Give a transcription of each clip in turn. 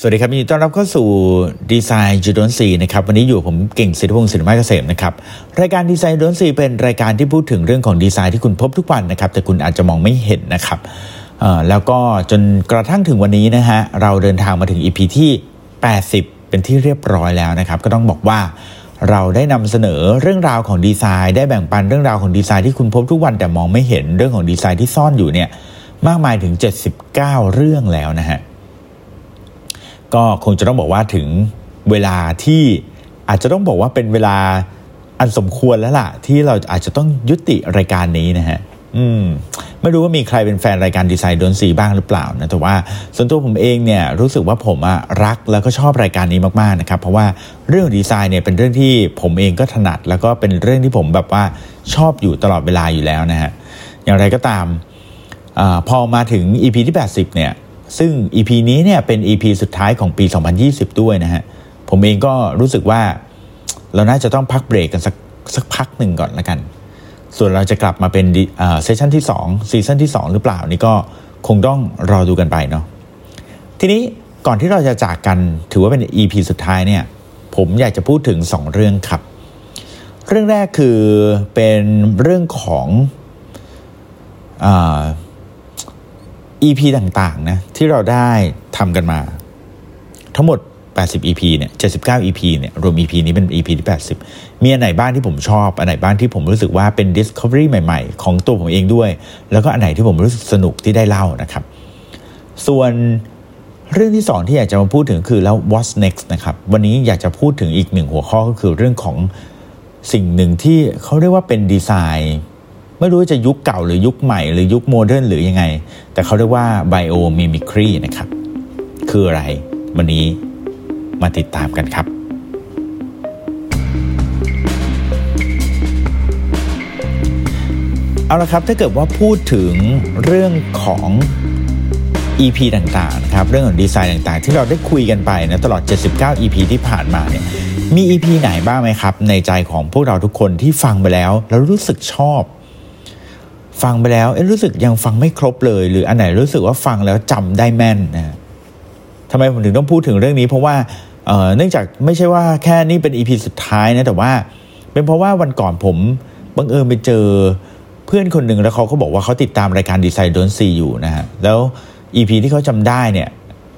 สวัสดีครับยินดีต้อนรับเข้าสู่ดีไซน์จูดนซีนะครับวันนี้อยู่ผมเก่งศิริพงศ์ศิริมาเกษมนะครับรายการดีไซน์จูดนซีเป็นรายการที่พูดถึงเรื่องของดีไซน์ที่คุณพบทุกวันนะครับแต่คุณอาจจะมองไม่เห็นนะครับแล้วก็จนกระทั่งถึงวันนี้นะฮะเราเดินทางมาถึง EP ที่ 80 เป็นที่เรียบร้อยแล้วนะครับก็ต้องบอกว่าเราได้นำเสนอเรื่องราวของดีไซน์ ได้แบ่งปันเรื่องราวของดีไซน์ที่คุณพบทุกวันแต่มองไม่เห็นเรื่องของดีไซน์ที่ซ่อนอยู่เนี่ยมากมายถึง 79 เรื่องแล้วนะฮะ ก็คงจะต้องบอกว่าถึงเวลาที่อาจจะต้องบอกว่าเป็นเวลาอันสมควรแล้วล่ะ ที่เราอาจจะต้องยุติรายการนี้นะฮะอืมไม่รู้ว่ามีใครเป็นแฟนรายการดีไซน์ดนซีบ้างหรือเปล่านะแต่ว่าส่วนตัวผมเองเนี่ยรู้สึกว่าผมอะรักแล้วก็ชอบรายการนี้มากๆนะครับเพราะว่าเรื่องดีไซน์เนี่ยเป็นเรื่องที่ผมเองก็ถนัด แล้วก็เป็นเรื่องที่ผมแบบว่าชอบอยู่ตลอดเวลาอยู่แล้วนะฮะอย่างไรก็ตามอพอมาถึง EP ที่ 80 เนี่ย ซึ่ง EP นี้เนี่ยเป็น EP สุดท้ายของปี 2020 ด้วยนะฮะ ผมเองก็รู้สึกว่าเราน่าจะต้องพักเบรกกันสักสักพักหนึ่งก่อนละกัน ส่วนเราจะกลับมาเป็นเซสชันที่2ซีซั่นที่ 2 หรือเปล่านี่ก็คงต้องรอดูกันไปเนาะทีนี้ก่อนที่เราจะจากกันถือว่าเป็น EP สุดท้ายเนี่ยผมอยากจะพูดถึง 2 เรื่องครับ เรื่องแรกคือเป็นเรื่องของอ EP ต่างๆนะที่เราได้ทำกันมา ทั้งหมด 80 EP เนี่ย 79 EP เนี่ย รวม EP นี้เป็น EP ที่ 80 มีอันไหนบ้างที่ผมชอบ อันไหนบ้างที่ผมรู้สึกว่าเป็น discovery ใหม่ๆ ของตัวผมเองด้วย แล้วก็อันไหนที่ผมรู้สึกสนุกที่ได้เล่านะครับ ส่วนเรื่องที่สองที่อยากจะมาพูดถึงคือแล้ว what's next นะครับ วันนี้อยากจะพูดถึงอีกหนึ่งหัวข้อก็คือเรื่องของสิ่งหนึ่งที่เขาเรียกว่าเป็นดีไซน์ ไม่รู้จะยุคเก่าหรือยุคใหม่ หรือยุคโมเดิร์นหรือยังไง แต่เขาเรียกว่า biomimicry นะครับ คืออะไร วันนี้มาติดตามกันครับ เอาละครับถ้าเกิดว่าพูดถึงเรื่องของ EP ต่างๆนะครับเรื่องของดีไซน์ต่างๆ ที่เราได้คุยกันไปนะตลอด 79 EP ที่ผ่านมาเนี่ยมี EP ไหนบ้างไหมครับ ในใจของพวกเราทุกคนที่ฟังไปแล้ว แล้วรู้สึกชอบ ฟังไปแล้วเอ๊รู้สึกยังฟังไม่ครบเลย หรืออันไหนรู้สึกว่าฟังแล้วจำได้แม่นนะทำไมผมถึงต้องพูดถึงเรื่องนี้ เพราะว่าเนื่องจากไม่ใช่ว่าแค่นี้เป็นอีพีสุดท้ายนะแต่ว่า เป็นเพราะว่าวันก่อนผมบังเอิญไปเจอเพื่อนคนหนึ่งแล้วเขาก็บอกว่าเขาติดตามรายการ Design You Don't See อยู่นะฮะแล้ว EP ที่เขาจำได้เนี่ย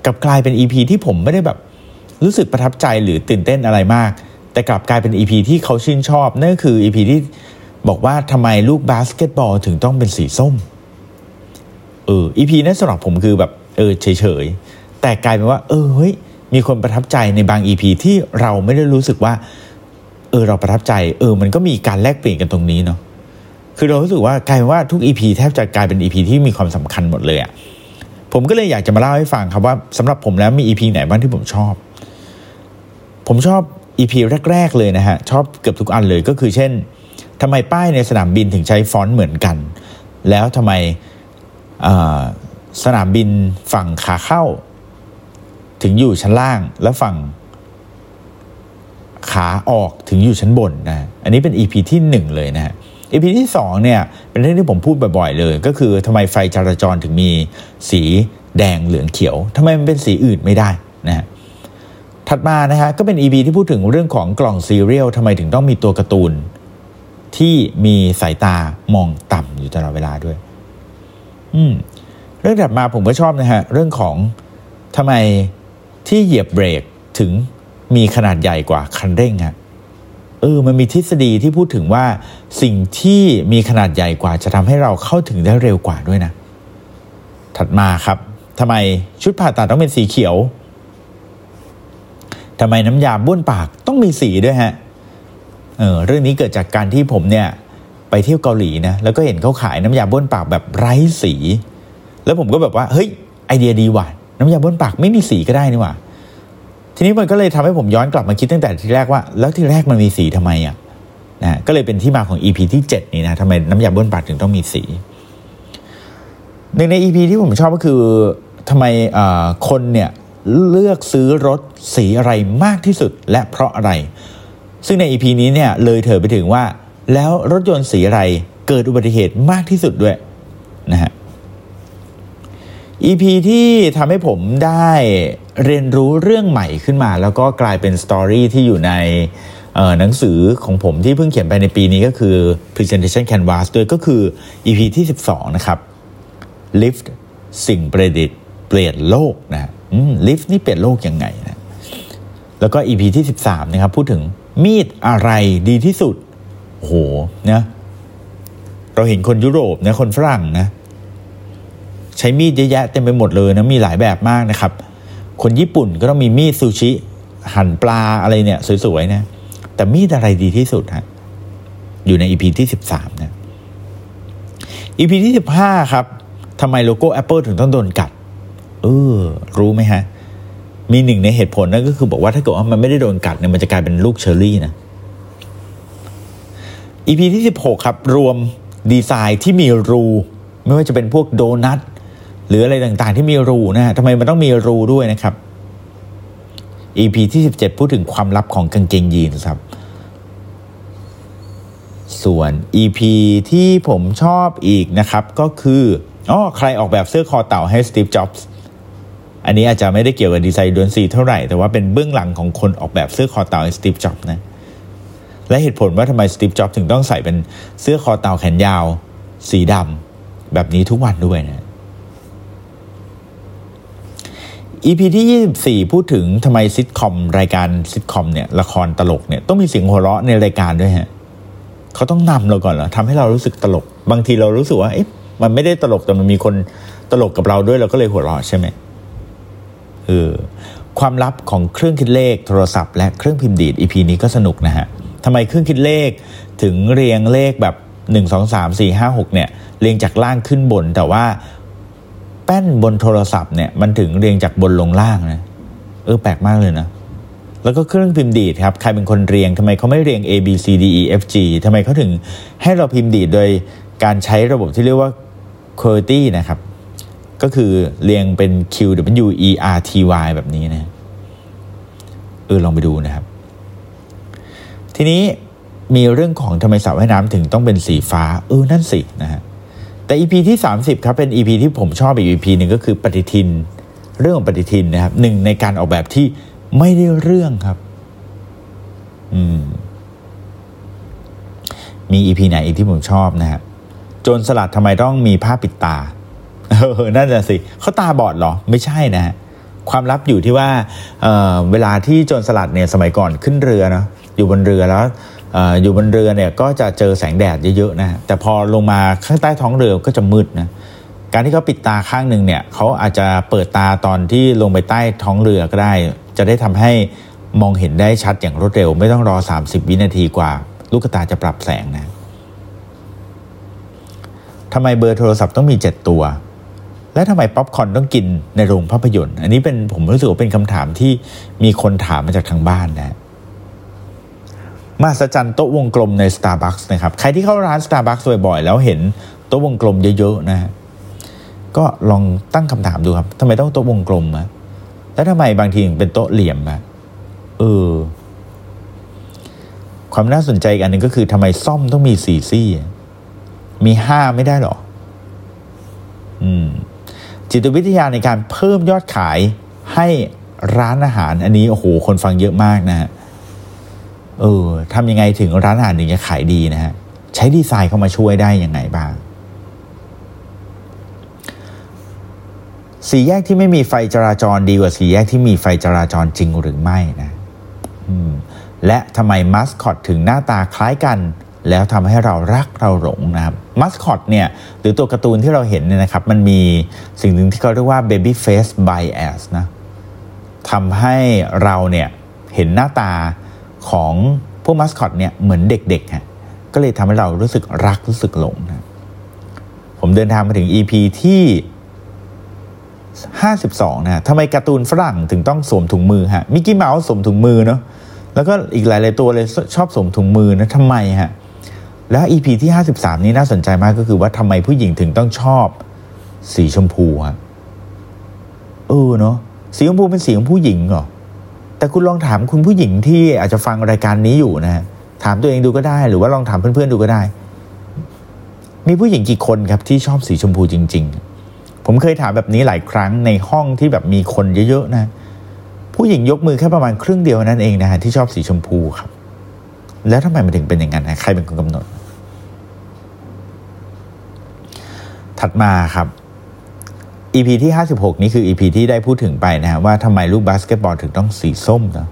กลับกลายเป็น EP ที่ผมไม่ได้แบบรู้สึกประทับใจหรือตื่นเต้นอะไรมาก แต่กลับกลายเป็น EP ที่เขาชื่นชอบนั่นคือ EP ที่ บอกว่าทำไมลูกบาสเกตบอลถึงต้องเป็นสีส้ม เออ EP นั้นสำหรับผมคือแบบเออเฉยๆ แต่กลายเป็นว่า เออเฮ้ยมีคนประทับใจในบาง EP ที่เราไม่ได้รู้สึกว่า เออเราประทับใจ เออ มันก็มีการแลกเปลี่ยนกันตรงนี้เนาะคือเรารู้สึกว่ากลายเป็นว่าทุก EP แทบจะกลายเป็น EP ที่มีความสำคัญหมดเลยอะ่ะผมก็เลยอยากจะมาเล่าให้ฟังครับว่าสำหรับผมแล้วมี EP ไหนบ้างที่ผมชอบ ผมชอบ EP แรก ๆ เลยนะฮะ ชอบเกือบทุกอันเลยก็คือเช่น ทำไมป้ายในสนามบินถึงใช้ฟอนต์เหมือนกัน แล้วทำไมสนามบินฝั่งขาเข้า ถึงอยู่ชั้นล่างและฝั่งขาออกถึงอยู่ชั้นบนนะ อันนี้เป็น EP ที่ 1 เลยนะฮะ EP ที่2เนี่ยเป็นเรื่องที่ผมพูดบ่อยๆเลย ก็คือทำไมไฟจราจรถึงมีสีแดงเหลืองเขียวทำไมมันเป็นสีอื่นไม่ได้นะฮะถัดมานะฮะก็เป็น EP ที่พูดถึงเรื่องของกล่องซีเรียลทำไมถึงต้องมีตัวการ์ตูน ที่มีสายตามองต่ำอยู่ตลอดเวลาด้วย อืมเรื่องถัดมาผมก็ชอบนะฮะ เรื่องของทำไมที่เหยียบเบรกถึงมีขนาดใหญ่กว่าคันเร่งฮะเออมันมีทฤษฎีที่พูดถึงว่าสิ่งที่มีขนาดใหญ่กว่า จะทำให้เราเข้าถึงได้เร็วกว่าด้วยนะ ถัดมาครับทำไมชุดผ่าตัดต้องเป็นสีเขียวทำไมน้ำยาบ้วนปากต้องมีสีด้วยฮะ เออเรื่องนี้เกิดจากการที่ผมเนี่ยไปเที่ยวเกาหลีนะแล้วก็เห็นเขาขายน้ำยาบ้วนปากแบบไร้สี แล้วผมก็แบบว่าเฮ้ยไอเดียดีว่ะน้ำยาบ้วนปากไม่มีสีก็ได้นี่ว่ะทีนี้มันก็เลยทำให้ผมย้อนกลับมาคิดตั้งแต่ทีแรกว่า แล้วที่แรกมันมีสีทำไมอะนะก็เลยเป็นที่มาของ EP ที่ 7 นี่นะทำไมน้ำยาบ้วนปากถึงต้องมีสีหนึ่งใน EP ที่ผมชอบก็คือทำไมคนเนี่ยเลือกซื้อรถสีอะไรมากที่สุดและเพราะอะไร ซึ่งใน EP นี้เนี่ยเลยเถิดไปถึงว่า แล้วรถยนต์สีอะไรเกิดอุบัติเหตุมากที่สุดด้วยนะฮะ EP ที่ทำให้ผมได้เรียนรู้เรื่องใหม่ขึ้นมา แล้วก็กลายเป็นสตอรี่ที่อยู่ในหนังสือของผมที่เพิ่งเขียนไปในปีนี้ก็คือ Presentation Canvas ด้วยก็คือ EP ที่ 12 นะครับ Lift สิ่งประดิษฐ์เปลี่ยนโลกนะลิฟต์นี่เปลี่ยนโลกยังไงนะแล้วก็ EP ที่ 13 นะครับ พูดถึง มีดอะไรดีที่สุดโหนะเราเห็นคนยุโรปนะคนฝรั่งนะ ใช้มีดเยอะแยะเต็มไปหมดเลยนะมีหลายแบบมากนะครับ คนญี่ปุ่นก็ต้องมีมีดซูชิ หั่นปลาอะไรเนี่ยสวยๆนะแต่มีดอะไรดีที่สุดฮะอยู่ใน EP ที่13นะ EP ที่15ครับทำไมโลโก้ Apple ถึงต้องโดนกัด เออ รู้ไหมฮะ มีหนึ่งในเหตุผลนั่นก็คือบอกว่าถ้าเกิดว่ามันไม่ได้โดนกัดเนี่ยมันจะกลายเป็นลูกเชอร์รี่นะ EP ที่ 16 ครับ รวมดีไซน์ที่มีรู ไม่ว่าจะเป็นพวกโดนัทหรืออะไรต่างๆ ที่มีรูนะฮะทำไมมันต้องมีรูด้วยนะครับ EP ที่ 17 พูดถึงความลับของกางเกงยีนครับ ส่วน EP ที่ผมชอบอีกนะครับก็คืออ๋อใครออกแบบเสื้อคอเต่าให้สตีฟจ็อบส์ อันนี้อาจจะไม่ได้เกี่ยวกับ Design You Don't See เท่าไหร่ แต่ว่าเป็นเบื้องหลังของคนออกแบบเสื้อคอเต่าสตีฟจ็อบส์นะ และเหตุผลว่าทำไมสตีฟจ็อบส์ถึงต้องใส่เป็นเสื้อคอเต่าแขนยาว สีดำแบบนี้ทุกวันด้วยนะ EP ที่ 24 พูดถึงทำไมซิทคอมรายการซิทคอมเนี่ยละครตลกเนี่ยต้องมีเสียงหัวเราะในรายการด้วยฮะเขาต้องนำเราก่อนเหรอทำให้เรารู้สึกตลก บางทีเรารู้สึกว่าเอ๊ะมันไม่ได้ตลกแต่มันมีคนตลกกับเราด้วยเราก็เลยหัวเราะใช่ไหม เออความลับของเครื่องคิดเลขโทรศัพท์และเครื่องพิมพ์ดีด EP นี้ก็สนุกนะฮะทำไมเครื่องคิดเลขถึงเรียงเลขแบบ 1 2 3 4 5 6เนี่ยเรียงจากล่างขึ้นบน แต่ว่าแป้นบนโทรศัพท์เนี่ยมันถึงเรียงจากบนลงล่างนะเออแปลกมากเลยนะแล้วก็เครื่องพิมพ์ดีดครับใครเป็นคนเรียงทำไมเขาไม่เรียง A B C D E F G ทำไมเขาถึงให้เราพิมพ์ดีดโดยการใช้ระบบที่เรียกว่า quality นะครับ ก็คือเรียงเป็น Q W E R T Y แบบนี้นะเออลองไปดูนะครับ ทีนี้มีเรื่องของทำไมสระว่ายน้ำถึงต้องเป็นสีฟ้า เออ นั่นสินะฮะแต่ EP ที่ 30 ครับ เป็น EP ที่ผมชอบอีก EP หนึ่งก็คือปฏิทินเรื่องของปฏิทินนะครับหนึ่งในการออกแบบที่ไม่ได้เรื่องครับ อืม มี EP ไหนอีกที่ผมชอบนะฮะโจรสลัดทำไมต้องมีผ้าปิดตา เออนั่นแหละสิเขาตาบอดเหรอไม่ใช่นะฮะความลับอยู่ที่ว่าเเวลาที่โจรสลัดเนี่ยสมัยก่อนขึ้นเรือเนาะอยู่บนเรือแล้วออยู่บนเรือเนี่ยก็จะเจอแสงแดดเยอะๆนะแต่พอลงมาข้างใต้ท้องเรือก็จะมืดนะการที่เขาปิดตาข้างหนึ่งเนี่ยเขาอาจจะเปิดตาตอนที่ลงไปใต้ท้องเรือก็ได้ จะได้ทำให้มองเห็นได้ชัดอย่างรวดเร็ว ไม่ต้องรอ 30 วินาทีกว่า ลูกตาจะปรับแสงนะทำไมเบอร์โทรศัพท์ต้องมี 7 ตัว และทำไมป๊อปคอนต้องกินในโรงภาพยนตร์ อันนี้เป็นผมรู้สึกว่าเป็นคำถามที่มีคนถามมาจากทางบ้านนะมาสจันโต๊ะวงกลมใน Starbucks นะครับ ใครที่เข้าร้าน Starbucks บ่อยๆ แล้วเห็นโต๊ะวงกลมเยอะๆนะฮะก็ลองตั้งคำถามดูครับทำไมต้องโต๊ะวงกลมอะแล้วทำไมบางทีเป็นโต๊ะเหลี่ยมอะเออ ความน่าสนใจอีกอันหนึ่งก็คือทำไมซ่อมต้องมีสี่ซี่ มีห้าไม่ได้หรอ อืม จิตวิทยาในการเพิ่มยอดขายให้ร้านอาหารอันนี้โอ้โหคนฟังเยอะมากนะฮะเออทำยังไงถึงร้านอาหารถึงจะขายดีนะฮะใช้ดีไซน์เข้ามาช่วยได้ยังไงบ้างสี่แยกที่ไม่มีไฟจราจรดีกว่าสี่แยกที่มีไฟจราจรจริงหรือไม่นะและทำไมมัสคอตถึงหน้าตาคล้ายกัน แล้วทำให้เรารักเราหลงนะครับมัสคอตเนี่ยหรือตัวการ์ตูนที่เราเห็นเนี่ยนะครับมันมีสิ่งหนึ่งที่เขาเรียกว่า baby face bias นะทำให้เราเนี่ยเห็นหน้าตาของพวกมัสคอตเนี่ยเหมือนเด็กๆฮะก็เลยทำให้เรารู้สึกรักรู้สึกหลงนะผมเดินทางมาถึง EP ที่ 52 นะทำไมการ์ตูนฝรั่งถึงต้องสวมถุงมือฮะมิกกี้เมาส์สวมถุงมือเนาะแล้วก็อีกหลาย ๆ ตัวเลยชอบสวมถุงมือนะทำไมฮะ แล้ว EP ที่ 53 นี้น่าสนใจมากก็คือว่าทำไมผู้หญิงถึงต้องชอบสีชมพูฮะเออเนาะสีชมพูเป็นสีของผู้หญิงเหรอแต่คุณลองถามคุณผู้หญิงที่อาจจะฟังรายการนี้อยู่นะถามตัวเองดูก็ได้ หรือว่าลองถามเพื่อนๆดูก็ได้ มีผู้หญิงกี่คนครับที่ชอบสีชมพูจริง ๆ ผมผมเคยถามแบบนี้หลายครั้งในห้องที่แบบมีคนเยอะๆนะ ผู้หญิงยกมือแค่ประมาณครึ่งเดียวนั่นเองนะฮะที่ชอบสีชมพูครับ แล้วทำไมมันถึงเป็นอย่างนั้นนะใครเป็นคนกำหนด ถัดมาครับ EP ที่ 56 นี่คือ EP ที่ได้พูดถึงไปนะฮะว่าทำไมลูกบาสเกตบอลถึงต้องสีส้มนะ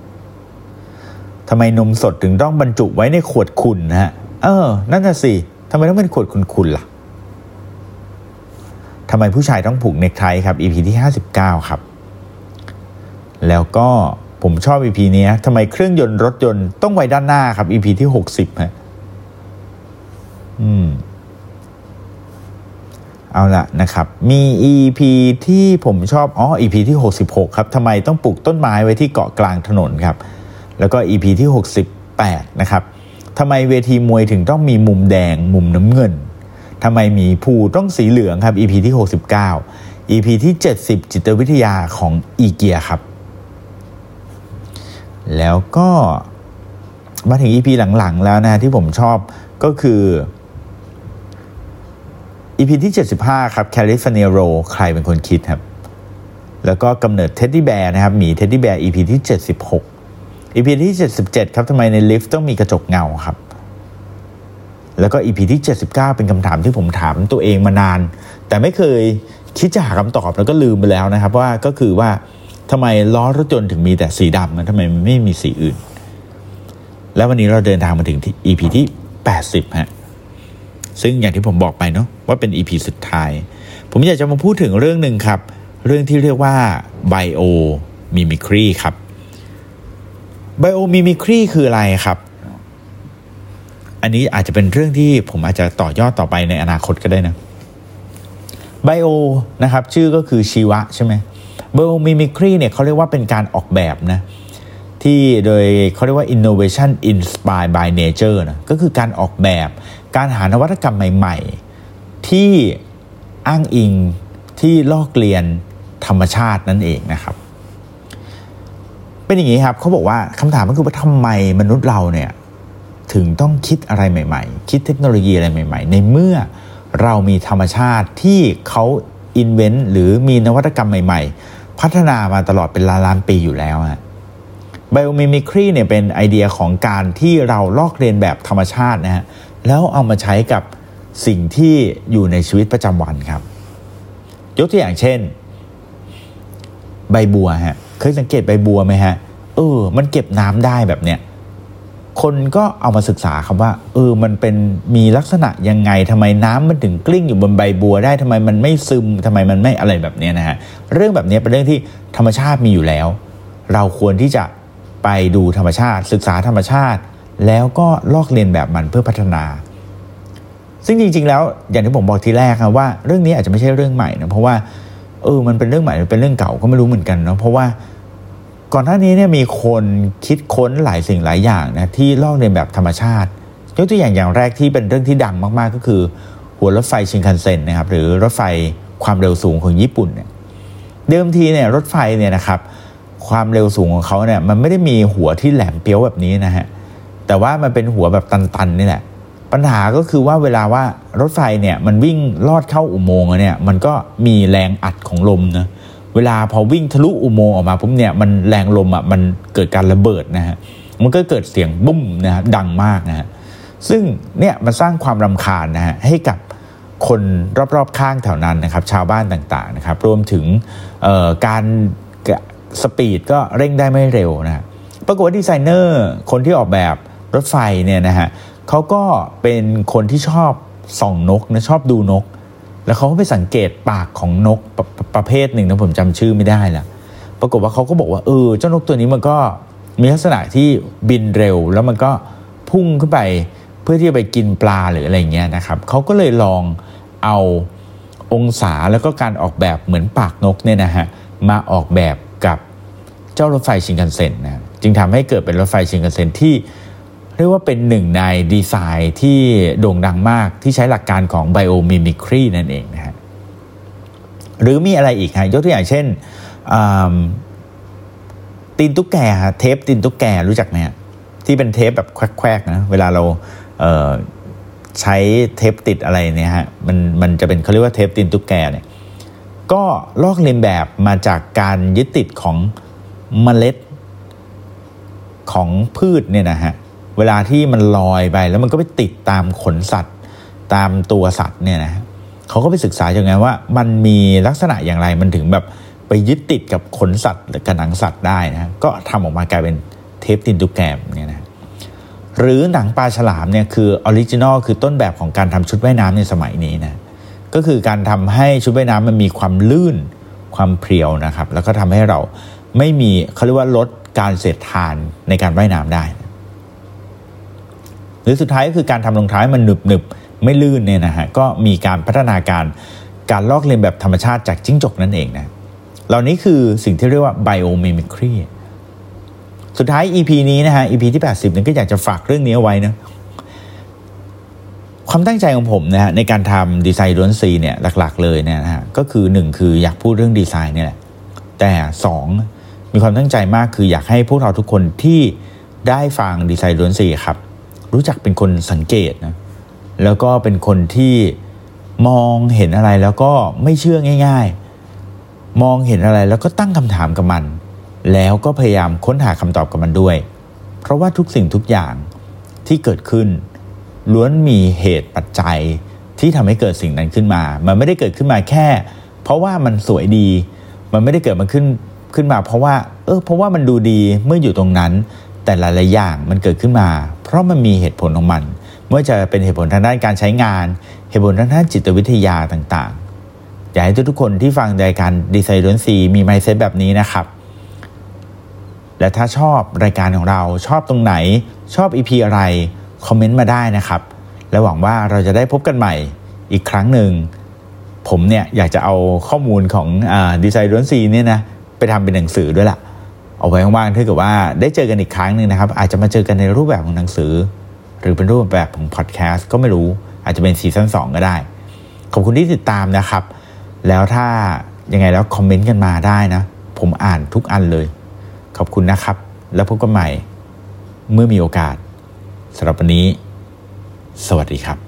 ทำไมนมสดถึงต้องบรรจุไว้ในขวดขุ่นนะฮะเออ นั่นน่ะสิทำไมต้องเป็นขวดขุ่นๆล่ะทำไมผู้ชายต้องผูกเนคไทครับ EP ที่ 59 ครับ แล้วก็ผมชอบ EP นี้ทำไมเครื่องยนต์รถยนต์ต้องไว้ด้านหน้าครับ EP ที่ 60ฮะอืม เอาละนะครับ มี EP ที่ผมชอบ อ๋อ EP ที่ 66 ครับทำไมต้องปลูกต้นไม้ไว้ที่เกาะกลางถนนครับ แล้วก็ EP ที่ 68 นะครับทำไมเวทีมวยถึงต้องมีมุมแดงมุมน้ำเงินทำไมมีภูต้องสีเหลืองครับ EP ที่ 69 EP ที่ 70 จิตวิทยาของอีเกียครับ แล้วก็มาถึง EP หลังๆ แล้วนะที่ผมชอบก็คือ EP ที่ 75 ครับ California Roll ใครเป็นคนคิดครับ แล้วก็กำเนิด teddy bear นะครับหมี teddy bear EP ที่ 76 EP ที่ 77 ครับทำไมในลิฟต์ต้องมีกระจกเงาครับ แล้วก็ EP ที่ 79 เป็นคำถามที่ผมถามตัวเองมานาน แต่ไม่เคยคิดจะหาคำตอบแล้วก็ลืมไปแล้วนะครับ ว่าก็คือว่าทำไมล้อรถยนต์ถึงมีแต่สีดำทำไมไม่มีสีอื่น แล้ววันนี้เราเดินทางมาถึงที่ EP ที่ 80ฮะ ซึ่งอย่างที่ผมบอกไปเนาะว่าเป็น EP สุดท้าย ผมอยากจะมาพูดถึงเรื่องหนึ่งครับ เรื่องที่เรียกว่า Bio Mimicry ครับ Bio Mimicry คืออะไรครับ อันนี้อาจจะเป็นเรื่องที่ผมอาจจะต่อยอดต่อไปในอนาคตก็ได้นะไบโอนะครับ ชื่อก็คือชีวะใช่ไหมไบโอมิมิครีเนี่ยเขาเรียกว่าเป็นการออกแบบนะที่โดยเขาเรียกว่า innovation inspired by nature นะก็คือการออกแบบ การหานวัตกรรมใหม่ ๆ ที่อ้างอิงที่ลอกเลียนธรรมชาตินั่นเองนะครับ เป็นอย่างนี้ครับเขาบอกว่าคำถามก็คือว่าทำไมมนุษย์เราเนี่ยถึงต้องคิดอะไรใหม่ ๆ คิดเทคโนโลยีอะไรใหม่ ๆ ในเมื่อเรามีธรรมชาติที่เขา invent หรือมีนวัตกรรมใหม่ ๆ พัฒนามาตลอดเป็นล้านล้านปีอยู่แล้วฮะ biomimicry เนี่ยเป็นไอเดียของการที่เราลอกเลียนแบบธรรมชาตินะฮะ แล้วเอามาใช้กับสิ่งที่อยู่ในชีวิตประจำวันครับ ยกตัวอย่างเช่น ใบบัวฮะเคยสังเกตใบบัวไหมฮะเออ มันเก็บน้ำได้แบบเนี้ยคนก็เอามาศึกษาครับว่าเออมันเป็นมีลักษณะยังไงทำไมน้ำมันถึงกลิ้งอยู่บนใบบัวได้ทำไมมันไม่ซึมทำไมมันไม่อะไรแบบนี้นะฮะเรื่องแบบนี้เป็นเรื่องที่ธรรมชาติมีอยู่แล้ว เราควรที่จะไปดูธรรมชาติ ศึกษาธรรมชาติ แล้วก็ลอกเลียนแบบมันเพื่อพัฒนา ซึ่งจริง ๆ แล้วอย่างที่ผมบอกทีแรกครับว่าเรื่องนี้อาจจะไม่ใช่เรื่องใหม่นะเพราะว่าเออมันเป็นเรื่องใหม่เป็นเรื่องเก่าก็ไม่รู้เหมือนกันเนาะเพราะว่าก่อนหน้านี้เนี่ยมีคนคิดค้นหลายสิ่งหลายอย่างนะที่ลอกเลียนแบบธรรมชาติยกตัวอย่างอย่างแรกที่เป็นเรื่องที่ดังมาก ๆ ก็คือ หัวรถไฟชินคันเซ็นนะครับหรือรถไฟความเร็วสูงของญี่ปุ่นเนี่ยเดิมทีเนี่ยรถไฟเนี่ยนะครับความเร็วสูงของเขาเนี่ยมันไม่ได้มีหัวที่แหลมเปี้ยวแบบนี้นะฮะ แต่ว่ามันเป็นหัวแบบตันๆนี่แหละ ปัญหาก็คือว่าเวลาว่ารถไฟเนี่ยมันวิ่งลอดเข้าอุโมงค์เนี่ยมันก็มีแรงอัดของลมนะเวลาพอวิ่งทะลุอุโมงค์ออกมาปุ๊บเนี่ยมันแรงลมอะมันเกิดการระเบิดนะฮะมันก็เกิดเสียงบุ้มนะฮะดังมากนะฮะซึ่งเนี่ยมันสร้างความรำคาญนะฮะให้กับคนรอบๆข้างแถวนั้นนะครับชาวบ้านต่างๆนะครับรวมถึงการสปีดก็เร่งได้ไม่เร็วนะปรากฏว่าดีไซเนอร์คนที่ออกแบบ รถไฟเนี่ยนะฮะเขาก็เป็นคนที่ชอบส่องนกนะชอบดูนก แล้วเขาก็ไปสังเกตปากของนกประประเภทหนึ่งนะผมจำชื่อไม่ได้ละปรากฏว่าเขาก็บอกว่าเออเจ้านกตัวนี้มันก็มีลักษณะที่บินเร็ว แล้วมันก็พุ่งขึ้นไปเพื่อที่จะไปกินปลาหรืออะไรเงี้ยนะครับเขาก็เลยลองเอาองศาแล้วก็การออกแบบเหมือนปากนกเนี่ยนะฮะมาออกแบบกับเจ้ารถไฟชินคันเซ็นนะจึงทำให้เกิดเป็นรถไฟชินคันเซ็นที่ เรียกว่าเป็นหนึ่งในดีไซน์ที่โด่งดังมากที่ใช้หลักการของ biomimicry นั่นเองนะฮะหรือมีอะไรอีกฮะยกตัวอย่างเช่นตีนตุ๊กแกเทปตีนตุ๊กแกรู้จักไหมฮะที่เป็นเทปแบบแควกๆนะเวลาเราเใช้เทปติดอะไรเนี่ยฮะมันมันจะเป็นเขาเรียกว่าเทปตีนตุ๊กแกเนี่ยก็ลอกเลียนแบบมาจากการยึดติดของเมล็ดของพืชเนี่ยนะฮะ เวลาที่มันลอยไปแล้วมันก็ไปติดตามขนสัตว์ ตามตัวสัตว์เนี่ยนะเขาก็ไปศึกษาอย่างไงว่า มันมีลักษณะอย่างไรมันถึงแบบไปยึดติดกับขนสัตว์หรือกับหนังสัตว์ได้นะก็ทำออกมากลายเป็นเทปตีนตุ๊กแกเนี่ยนะหรือหนังปลาฉลามเนี่ยคือ original คือต้นแบบของการทำชุดว่ายน้ำในสมัยนี้นะก็คือการทำให้ชุดว่ายน้ำมันมีความลื่นความเพรียวนะครับ แล้วก็ทำให้เราไม่มีเขาเรียกว่าลดการเสียดทานในการว่ายน้ำได้ รือสุดท้ายก็คือการทำรองเท้าให้มันหนึบหนึบไม่ลื่นเนี่ยนะฮะก็มีการพัฒนาการการลอกเลียนแบบธรรมชาติจากจิ้งจกนั่นเองนะเหล่านี้คือสิ่งที่เรียกว่า biomimicry สุดท้าย EP นี้นะฮะ EP ที่ 80นี่ก็อยากจะฝากเรื่องนี้เอาไว้นะความตั้งใจของผมนะฮะในการทำดีไซน์ล้วนซีเนี่ยหลักๆ เลยเนี่ยนะฮะก็คือ 1 คืออยากพูดเรื่องดีไซน์เนี่ยแหละแต่ 2 มีความตั้งใจมากคืออยากให้พวกเราทุกคนที่ได้ฟังดีไซน์ล้วนซีครับ รู้จักเป็นคนสังเกตนะแล้วก็เป็นคนที่มองเห็นอะไรแล้วก็ไม่เชื่อง่าย ๆ มองเห็นอะไรแล้วก็ตั้งคำถามกับมัน แล้วก็พยายามค้นหาคำตอบกับมันด้วย เพราะว่าทุกสิ่งทุกอย่างที่เกิดขึ้น ล้วนมีเหตุปัจจัยที่ทำให้เกิดสิ่งนั้นขึ้นมา มันไม่ได้เกิดขึ้นมาแค่ เพราะว่ามันสวยดี มันไม่ได้เกิดมาขึ้นขึ้นมา เพราะว่า เออเพราะว่ามันดูดีเมื่ออยู่ตรงนั้น แต่หลายๆอย่างมันเกิดขึ้นมา เพราะมันมีเหตุผลของมันไม่ว่าจะเป็นเหตุผลทางด้านการใช้งาน เหตุผลทางด้านจิตวิทยาต่างๆ อยากให้ทุกๆคนที่ฟังรายการดีไซน์ล้วนซีมีไมเซ็ตแบบนี้นะครับ และถ้าชอบรายการของเราชอบตรงไหน ชอบอีพีอะไร คอมเมนต์มาได้นะครับ และหวังว่าเราจะได้พบกันใหม่อีกครั้งหนึ่ง ผมเนี่ยอยากจะเอาข้อมูลของดีไซน์ล้วนซีเนี่ยนะไปทำเป็นหนังสือด้วยละ่ะ เอาไว้ว่างๆถ้าเกิดว่าได้เจอกันอีกครั้งหนึ่งนะครับ อาจจะมาเจอกันในรูปแบบของหนังสือ หรือเป็นรูปแบบของพอดแคสต์ก็ไม่รู้ อาจจะเป็นซีซั่น2 ก็ได้ ขอบคุณที่ติดตามนะครับ แล้วถ้ายังไงแล้วคอมเมนต์กันมาได้นะ ผมอ่านทุกอันเลย ขอบคุณนะครับ แล้วพบกันใหม่เมื่อมีโอกาสสำหรับวันนี้ สวัสดีครับ